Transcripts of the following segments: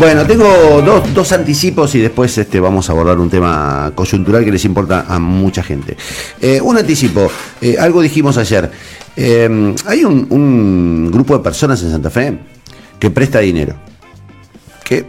Bueno, tengo dos, anticipos y después este, vamos a abordar un tema coyuntural que les importa a mucha gente. Eh, un anticipo, eh, algo dijimos ayer. Eh, hay un, grupo de personas en Santa Fe que presta dinero, que,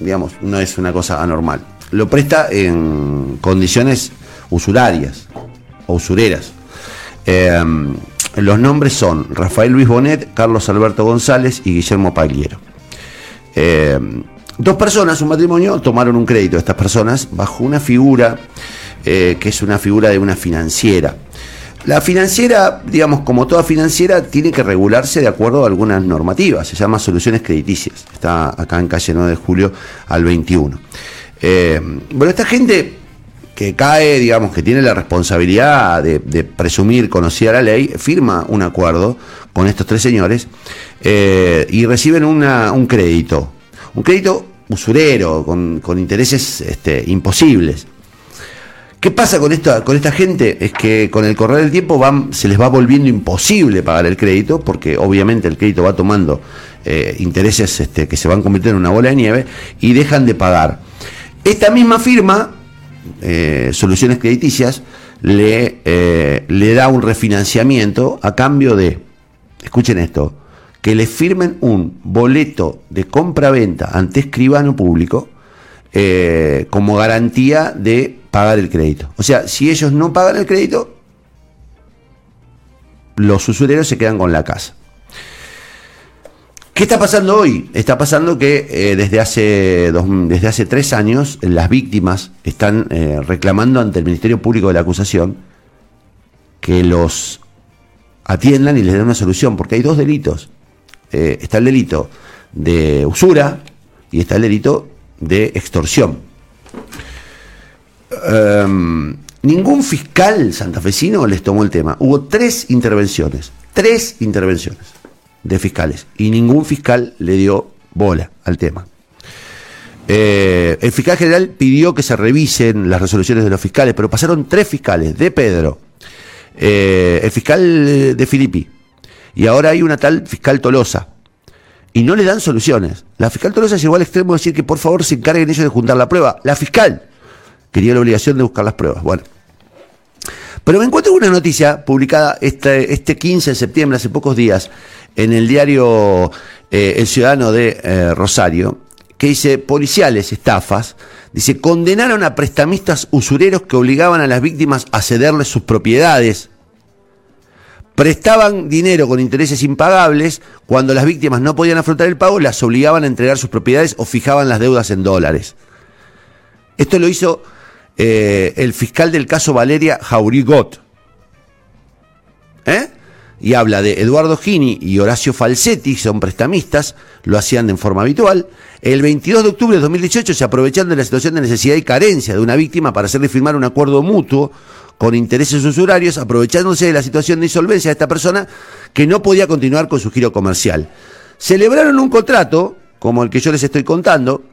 digamos, no es una cosa anormal. Lo presta en condiciones usurarias o usureras. los nombres son Rafael Luis Bonet, Carlos Alberto González y Guillermo Pagliero. Eh, dos personas, un matrimonio, tomaron un crédito estas personas bajo una figura eh, que es una figura de una financiera. La financiera, digamos, como toda financiera, tiene que regularse de acuerdo a algunas normativas. Se llama soluciones crediticias. Está acá en calle 9 de julio al 21. Eh, bueno, esta gente que cae, digamos, que tiene la responsabilidad de, presumir conocida la ley, firma un acuerdo con estos tres señores eh, y reciben un crédito, un crédito usurero, con, intereses este, imposibles. ¿Qué pasa con esta, con esta gente? Es que con el correr del tiempo van, se les va volviendo imposible pagar el crédito, porque obviamente el crédito va tomando eh, intereses este, que se van convirtiendo en una bola de nieve y dejan de pagar. Esta misma firma, eh, Soluciones Crediticias, le, le da un refinanciamiento a cambio de escuchen esto, que le firmen un boleto de compra-venta ante escribano público eh, como garantía de pagar el crédito. O sea, si ellos no pagan el crédito, los usureros se quedan con la casa. ¿Qué está pasando hoy? Está pasando que eh, desde, hace desde hace tres años las víctimas están eh, reclamando ante el Ministerio Público de la Acusación que los atiendan y les den una solución, porque hay dos delitos. Eh, está el delito de usura y está el delito de extorsión. Em, ningún fiscal santafesino les tomó el tema. Hubo tres intervenciones, tres intervenciones de fiscales y ningún fiscal le dio bola al tema. Eh, el fiscal general pidió que se revisen las resoluciones de los fiscales, pero pasaron tres fiscales, de Pedro, eh, el fiscal de Filippi, y ahora hay una tal fiscal Tolosa, y no le dan soluciones. La fiscal Tolosa llegó al extremo de decir que por favor se encarguen ellos de juntar la prueba. La fiscal quería la obligación de buscar las pruebas. Bueno. Pero me encuentro una noticia publicada este, este 15 de septiembre, hace pocos días, en el diario eh, El Ciudadano de eh, Rosario, que dice policiales estafas, dice condenaron a prestamistas usureros que obligaban a las víctimas a cederles sus propiedades. Prestaban dinero con intereses impagables, cuando las víctimas no podían afrontar el pago, las obligaban a entregar sus propiedades o fijaban las deudas en dólares. Esto lo hizo eh, el fiscal del caso Valeria Jaurigot. ¿Eh? Y habla de Eduardo Gini y Horacio Falsetti, son prestamistas, lo hacían en forma habitual. El 22 de octubre de 2018, se aprovechando de la situación de necesidad y carencia de una víctima para hacerle firmar un acuerdo mutuo con intereses usurarios, aprovechándose de la situación de insolvencia de esta persona que no podía continuar con su giro comercial. Celebraron un contrato, como el que yo les estoy contando,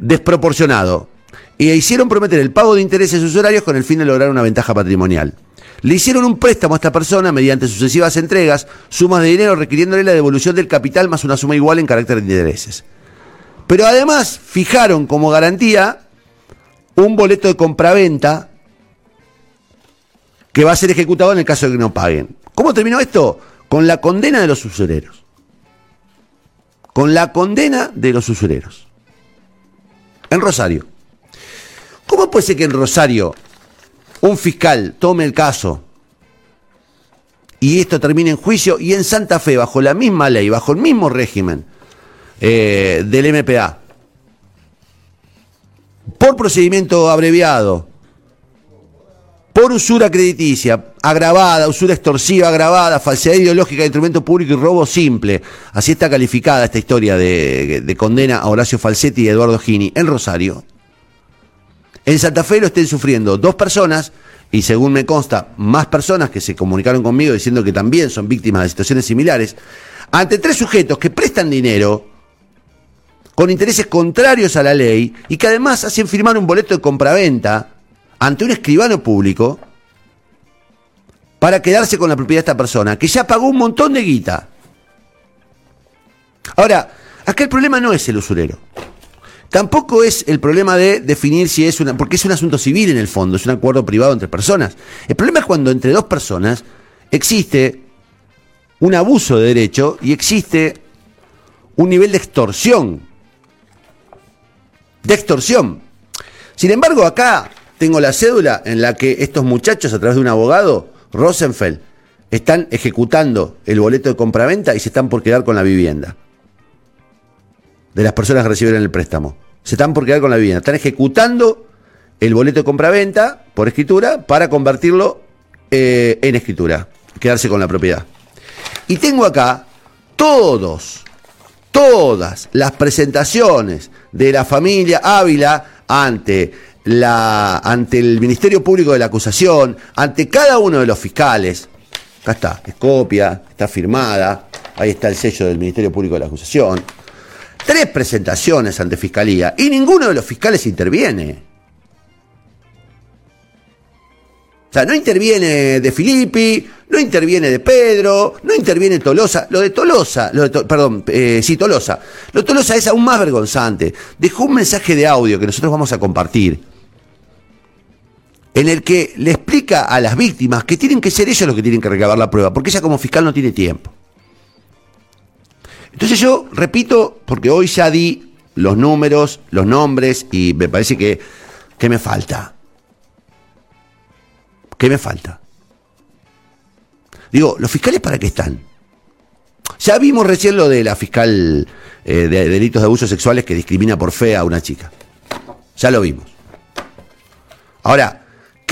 desproporcionado, y hicieron prometer el pago de intereses usurarios con el fin de lograr una ventaja patrimonial. Le hicieron un préstamo a esta persona mediante sucesivas entregas, sumas de dinero requiriéndole la devolución del capital más una suma igual en carácter de intereses. Pero además fijaron como garantía un boleto de compraventa que va a ser ejecutado en el caso de que no paguen. ¿Cómo terminó esto? Con la condena de los usureros. Con la condena de los usureros. En Rosario. ¿Cómo puede ser que en Rosario un fiscal tome el caso y esto termine en juicio y en Santa Fe, bajo la misma ley, bajo el mismo régimen eh, del MPA, por procedimiento abreviado, por usura crediticia agravada, usura extorsiva agravada, falsedad ideológica de instrumento público y robo simple. Así está calificada esta historia de, de condena a Horacio Falsetti y Eduardo Gini en Rosario. En Santa Fe lo estén sufriendo dos personas y según me consta, más personas que se comunicaron conmigo diciendo que también son víctimas de situaciones similares, ante tres sujetos que prestan dinero con intereses contrarios a la ley y que además hacen firmar un boleto de compraventa ante un escribano público para quedarse con la propiedad de esta persona, que ya pagó un montón de guita. Ahora, acá el problema no es el usurero. Tampoco es el problema de definir si es una, porque es un asunto civil en el fondo, es un acuerdo privado entre personas. El problema es cuando entre dos personas existe un abuso de derecho y existe un nivel de extorsión. De extorsión. Sin embargo, acá tengo la cédula en la que estos muchachos, a través de un abogado, Rosenfeld, están ejecutando el boleto de compraventa y se están por quedar con la vivienda. De las personas que recibieron el préstamo. Se están por quedar con la vivienda. Están ejecutando el boleto de compraventa por escritura para convertirlo eh, en escritura. Quedarse con la propiedad. Y tengo acá todos, todas las presentaciones de la familia Ávila ante, la, ante el Ministerio Público de la Acusación, ante cada uno de los fiscales. Acá está, es copia, está firmada, ahí está el sello del Ministerio Público de la Acusación tres presentaciones ante fiscalía y ninguno de los fiscales interviene. O sea, no interviene de Filippi, no interviene de Pedro, no interviene Tolosa. Lo de Tolosa, lo de perdón, eh, sí, Tolosa. Lo de Tolosa es aún más vergonzante. Dejó un mensaje de audio que nosotros vamos a compartir, en el que le explica a las víctimas que tienen que ser ellos los que tienen que recabar la prueba, porque ella como fiscal no tiene tiempo. Entonces yo repito, porque hoy ya di los números, los nombres, y me parece que, ¿qué me falta? ¿Qué me falta? Digo, ¿los fiscales para qué están? Ya vimos recién lo de la fiscal eh, de delitos de abusos sexuales que discrimina por fe a una chica. Ya lo vimos. Ahora,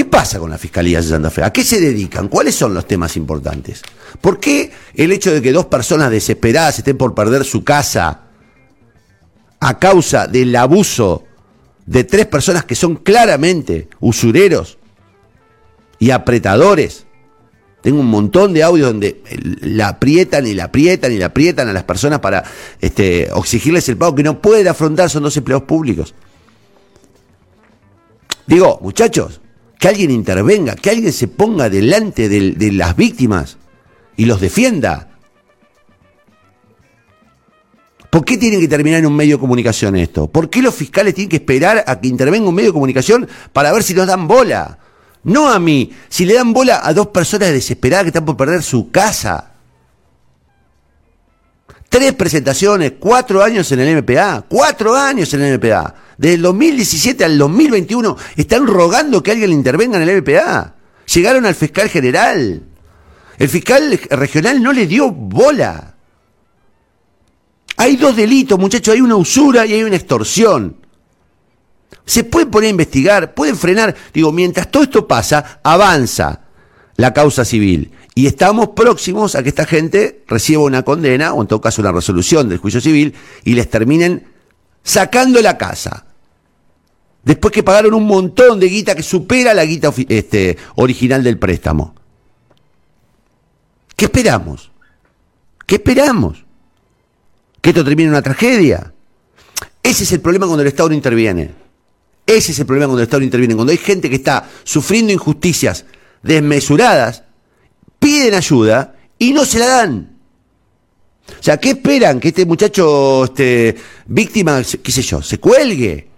¿Qué pasa con la Fiscalía de Santa Fe? ¿A qué se dedican? ¿Cuáles son los temas importantes? ¿Por qué el hecho de que dos personas desesperadas estén por perder su casa a causa del abuso de tres personas que son claramente usureros y apretadores? Tengo un montón de audios donde la aprietan y la aprietan y la aprietan a las personas para este, exigirles el pago que no pueden afrontar, son dos empleados públicos. Digo, muchachos, que alguien intervenga, que alguien se ponga delante de, las víctimas y los defienda. ¿Por qué tienen que terminar en un medio de comunicación esto? ¿Por qué los fiscales tienen que esperar a que intervenga un medio de comunicación para ver si nos dan bola? No a mí, si le dan bola a dos personas desesperadas que están por perder su casa. Tres presentaciones, cuatro años en el MPA, cuatro años en el MPA. Desde el 2017 al 2021 están rogando que alguien intervenga en el MPA. Llegaron al fiscal general. El fiscal regional no le dio bola. Hay dos delitos, muchachos, hay una usura y hay una extorsión. Se puede poner a investigar, pueden frenar. Digo, mientras todo esto pasa, avanza la causa civil. Y estamos próximos a que esta gente reciba una condena, o en todo caso una resolución del juicio civil, y les terminen sacando la casa. Después que pagaron un montón de guita que supera la guita este, original del préstamo. ¿Qué esperamos? ¿Qué esperamos? ¿Que esto termine en una tragedia? Ese es el problema cuando el Estado no interviene. Ese es el problema cuando el Estado no interviene. Cuando hay gente que está sufriendo injusticias desmesuradas piden ayuda y no se la dan. O sea, ¿qué esperan? Que este muchacho, este, víctima, qué sé yo, se cuelgue.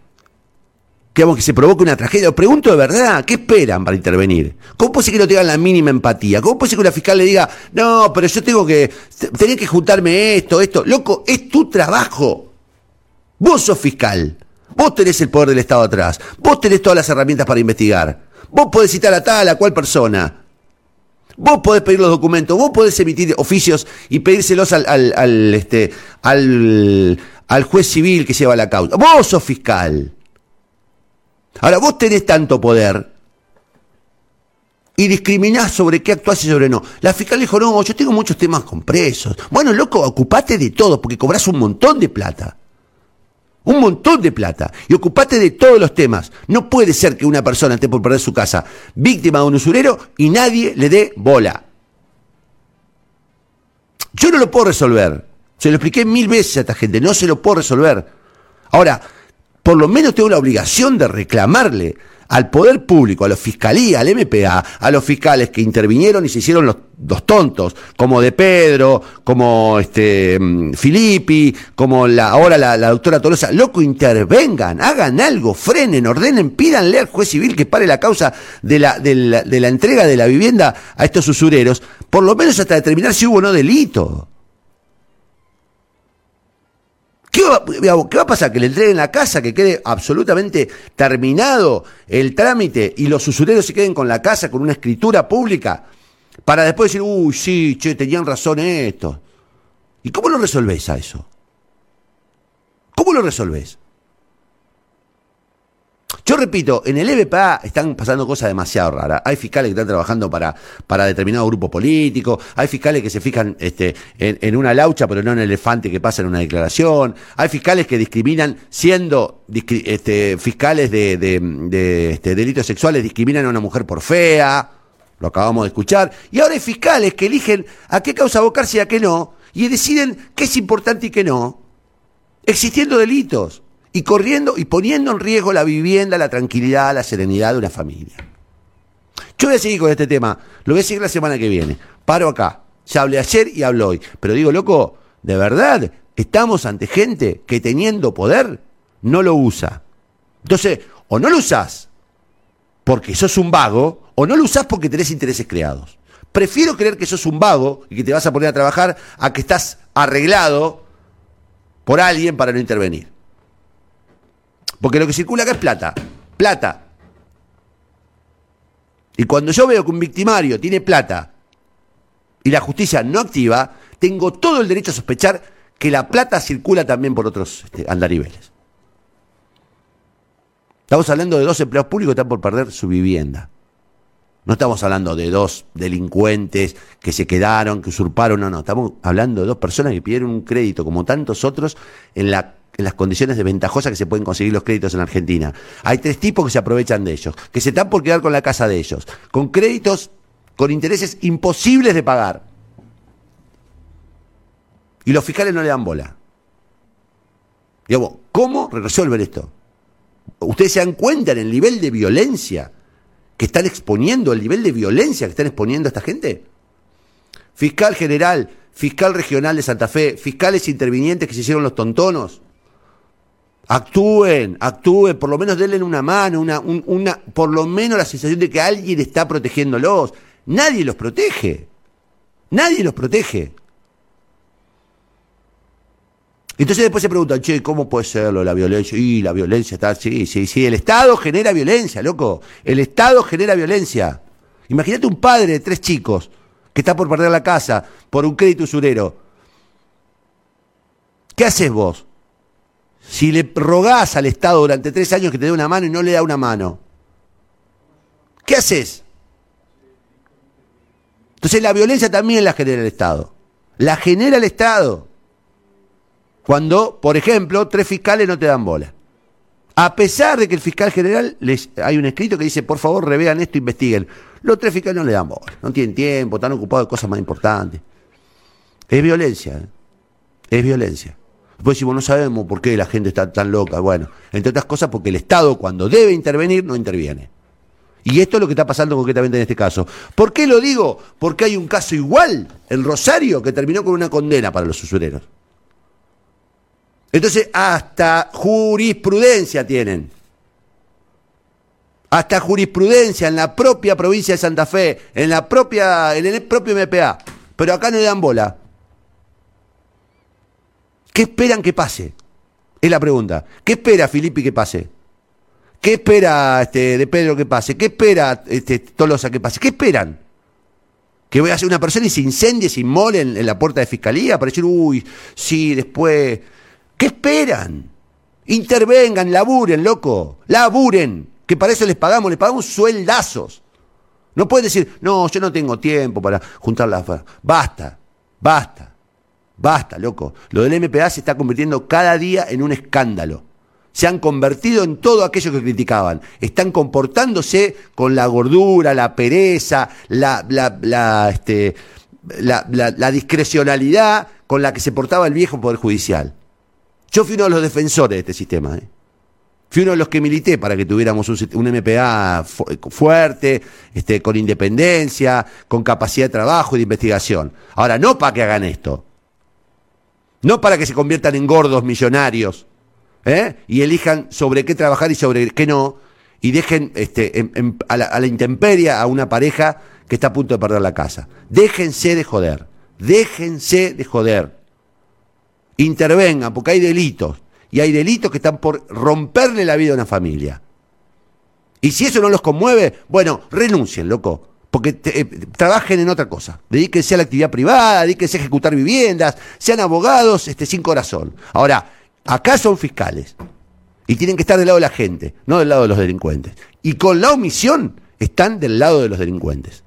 Que, que se provoque una tragedia. Os pregunto de verdad, ¿qué esperan para intervenir? ¿Cómo puede ser que no tengan la mínima empatía? ¿Cómo puede ser que una fiscal le diga, no, pero yo tengo que, tenía que juntarme esto, esto? Loco, es tu trabajo. Vos sos fiscal. Vos tenés el poder del Estado atrás. Vos tenés todas las herramientas para investigar. Vos podés citar a tal, a cual persona. Vos podés pedir los documentos, vos podés emitir oficios y pedírselos al, al, este, al, al juez civil que lleva la causa. Vos sos fiscal. Ahora, vos tenés tanto poder y discriminás sobre qué actuás y sobre no. La fiscal dijo, no, yo tengo muchos temas con presos. Bueno, loco, ocupate de todo porque cobras un montón de plata. Un montón de plata. Y ocupate de todos los temas. No puede ser que una persona esté por perder su casa, víctima de un usurero, y nadie le dé bola. Yo no lo puedo resolver. Se lo expliqué mil veces a esta gente. No se lo puedo resolver. Ahora, por lo menos tengo la obligación de reclamarle al poder público, a la fiscalía, al MPA, a los fiscales que intervinieron y se hicieron los, tontos, como De Pedro, como este mm, Filippi, como la, ahora la, doctora Tolosa, loco, intervengan, hagan algo, frenen, ordenen, pídanle al juez civil que pare la causa de la, de la, de la entrega de la vivienda a estos usureros, por lo menos hasta determinar si hubo o no delito. ¿Qué va, a pasar? Que le entreguen la casa, que quede absolutamente terminado el trámite y los usureros se queden con la casa con una escritura pública para después decir, uy, sí, che, tenían razón esto. ¿Y cómo lo resolvés a eso? ¿Cómo lo resolvés? Repito, en el EBPA están pasando cosas demasiado raras. Hay fiscales que están trabajando para, para determinado grupo político, hay fiscales que se fijan este, en, una laucha pero no en el elefante que pasa en una declaración, hay fiscales que discriminan, siendo este, fiscales de, de, este, delitos sexuales, discriminan a una mujer por fea, lo acabamos de escuchar, y ahora hay fiscales que eligen a qué causa abocarse y a qué no, y deciden qué es importante y qué no, existiendo delitos y corriendo y poniendo en riesgo la vivienda, la tranquilidad, la serenidad de una familia. Yo voy a seguir con este tema, lo voy a seguir la semana que viene. Paro acá. Ya hablé ayer y hablo hoy. Pero digo, loco, de verdad, estamos ante gente que teniendo poder no lo usa. Entonces, o no lo usás porque sos un vago, o no lo usás porque tenés intereses creados. Prefiero creer que sos un vago y que te vas a poner a trabajar a que estás arreglado por alguien para no intervenir. Porque lo que circula acá es plata. Plata. Y cuando yo veo que un victimario tiene plata y la justicia no activa, tengo todo el derecho a sospechar que la plata circula también por otros este, andariveles. Estamos hablando de dos empleados públicos que están por perder su vivienda. No estamos hablando de dos delincuentes que se quedaron, que usurparon, no, no. Estamos hablando de dos personas que pidieron un crédito, como tantos otros, en la en las condiciones desventajosas que se pueden conseguir los créditos en Argentina. Hay tres tipos que se aprovechan de ellos, que se están por quedar con la casa de ellos, con créditos con intereses imposibles de pagar. Y los fiscales no le dan bola. Digamos, ¿cómo resuelven esto? Ustedes se dan cuenta en el nivel de violencia que están exponiendo, el nivel de violencia que están exponiendo a esta gente. Fiscal general, fiscal regional de Santa Fe, fiscales intervinientes que se hicieron los tontonos, Actúen, actúen, por lo menos denle una mano, una, una, por lo menos la sensación de que alguien está protegiéndolos. Nadie los protege. Nadie los protege. Entonces después se preguntan, che, ¿cómo puede serlo la violencia? Y la violencia está, sí, sí, sí, el Estado genera violencia, loco. El Estado genera violencia. Imagínate un padre de tres chicos que está por perder la casa por un crédito usurero. ¿Qué haces vos? Si le rogás al Estado durante tres años que te dé una mano y no le da una mano, ¿qué haces? Entonces la violencia también la genera el Estado. La genera el Estado. Cuando, por ejemplo, tres fiscales no te dan bola. A pesar de que el fiscal general, les, hay un escrito que dice, por favor, revean esto, investiguen. Los tres fiscales no le dan bola. No tienen tiempo, están ocupados de cosas más importantes. Es violencia. ¿eh? Es violencia. Después decimos, no sabemos por qué la gente está tan loca. Bueno, entre otras cosas porque el Estado cuando debe intervenir no interviene. Y esto es lo que está pasando concretamente en este caso. ¿Por qué lo digo? Porque hay un caso igual en Rosario que terminó con una condena para los usureros. Entonces, hasta jurisprudencia tienen. Hasta jurisprudencia en la propia provincia de Santa Fe, en la propia, en el propio MPA. Pero acá no le dan bola. ¿Qué esperan que pase? Es la pregunta. ¿Qué espera Filippi que pase? ¿Qué espera este, de Pedro que pase? ¿Qué espera este, Tolosa que pase? ¿Qué esperan? ¿Que voy a ser una persona y se incendie, se inmole en, la puerta de fiscalía para decir, uy, sí, después. ¿Qué esperan? Intervengan, laburen, loco. Laburen. Que para eso les pagamos, les pagamos sueldazos. No pueden decir, no, yo no tengo tiempo para juntar las. Basta, basta. Basta, loco. Lo del MPA se está convirtiendo cada día en un escándalo. Se han convertido en todo aquello que criticaban. Están comportándose con la gordura, la pereza, la, la, este, la, discrecionalidad con la que se portaba el viejo Poder Judicial. Yo fui uno de los defensores de este sistema. ¿eh? Fui uno de los que milité para que tuviéramos un, MPA fuerte, este, con independencia, con capacidad de trabajo y de investigación. Ahora, no para que hagan esto. No para que se conviertan en gordos millonarios ¿eh? y elijan sobre qué trabajar y sobre qué no, y dejen este, a, la, a la intemperia a una pareja que está a punto de perder la casa. Déjense de joder. Déjense de joder. Intervengan, porque hay delitos y hay delitos que están por romperle la vida a una familia. Y si eso no los conmueve, bueno, renuncien, loco. Porque eh, trabajen en otra cosa. Dedíquense a la actividad privada, dedíquense a ejecutar viviendas, sean abogados este, sin corazón. Ahora, acá son fiscales. Y tienen que estar del lado de la gente, no del lado de los delincuentes. Y con la omisión están del lado de los delincuentes.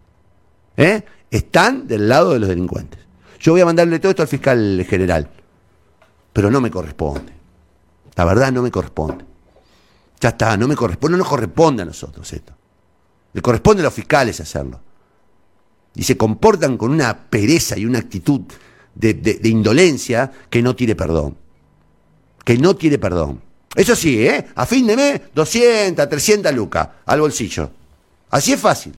¿Eh? Están del lado de los delincuentes. Yo voy a mandarle todo esto al fiscal general, pero no me corresponde. La verdad no me corresponde. Ya está, no me corresponde, no nos corresponde a nosotros esto. Le corresponde a los fiscales hacerlo. Y se comportan con una pereza y una actitud de, indolencia que no tiene perdón. Que no tiene perdón. Eso sí, ¿eh? A fin de mes, 200, 300 lucas al bolsillo. Así es fácil.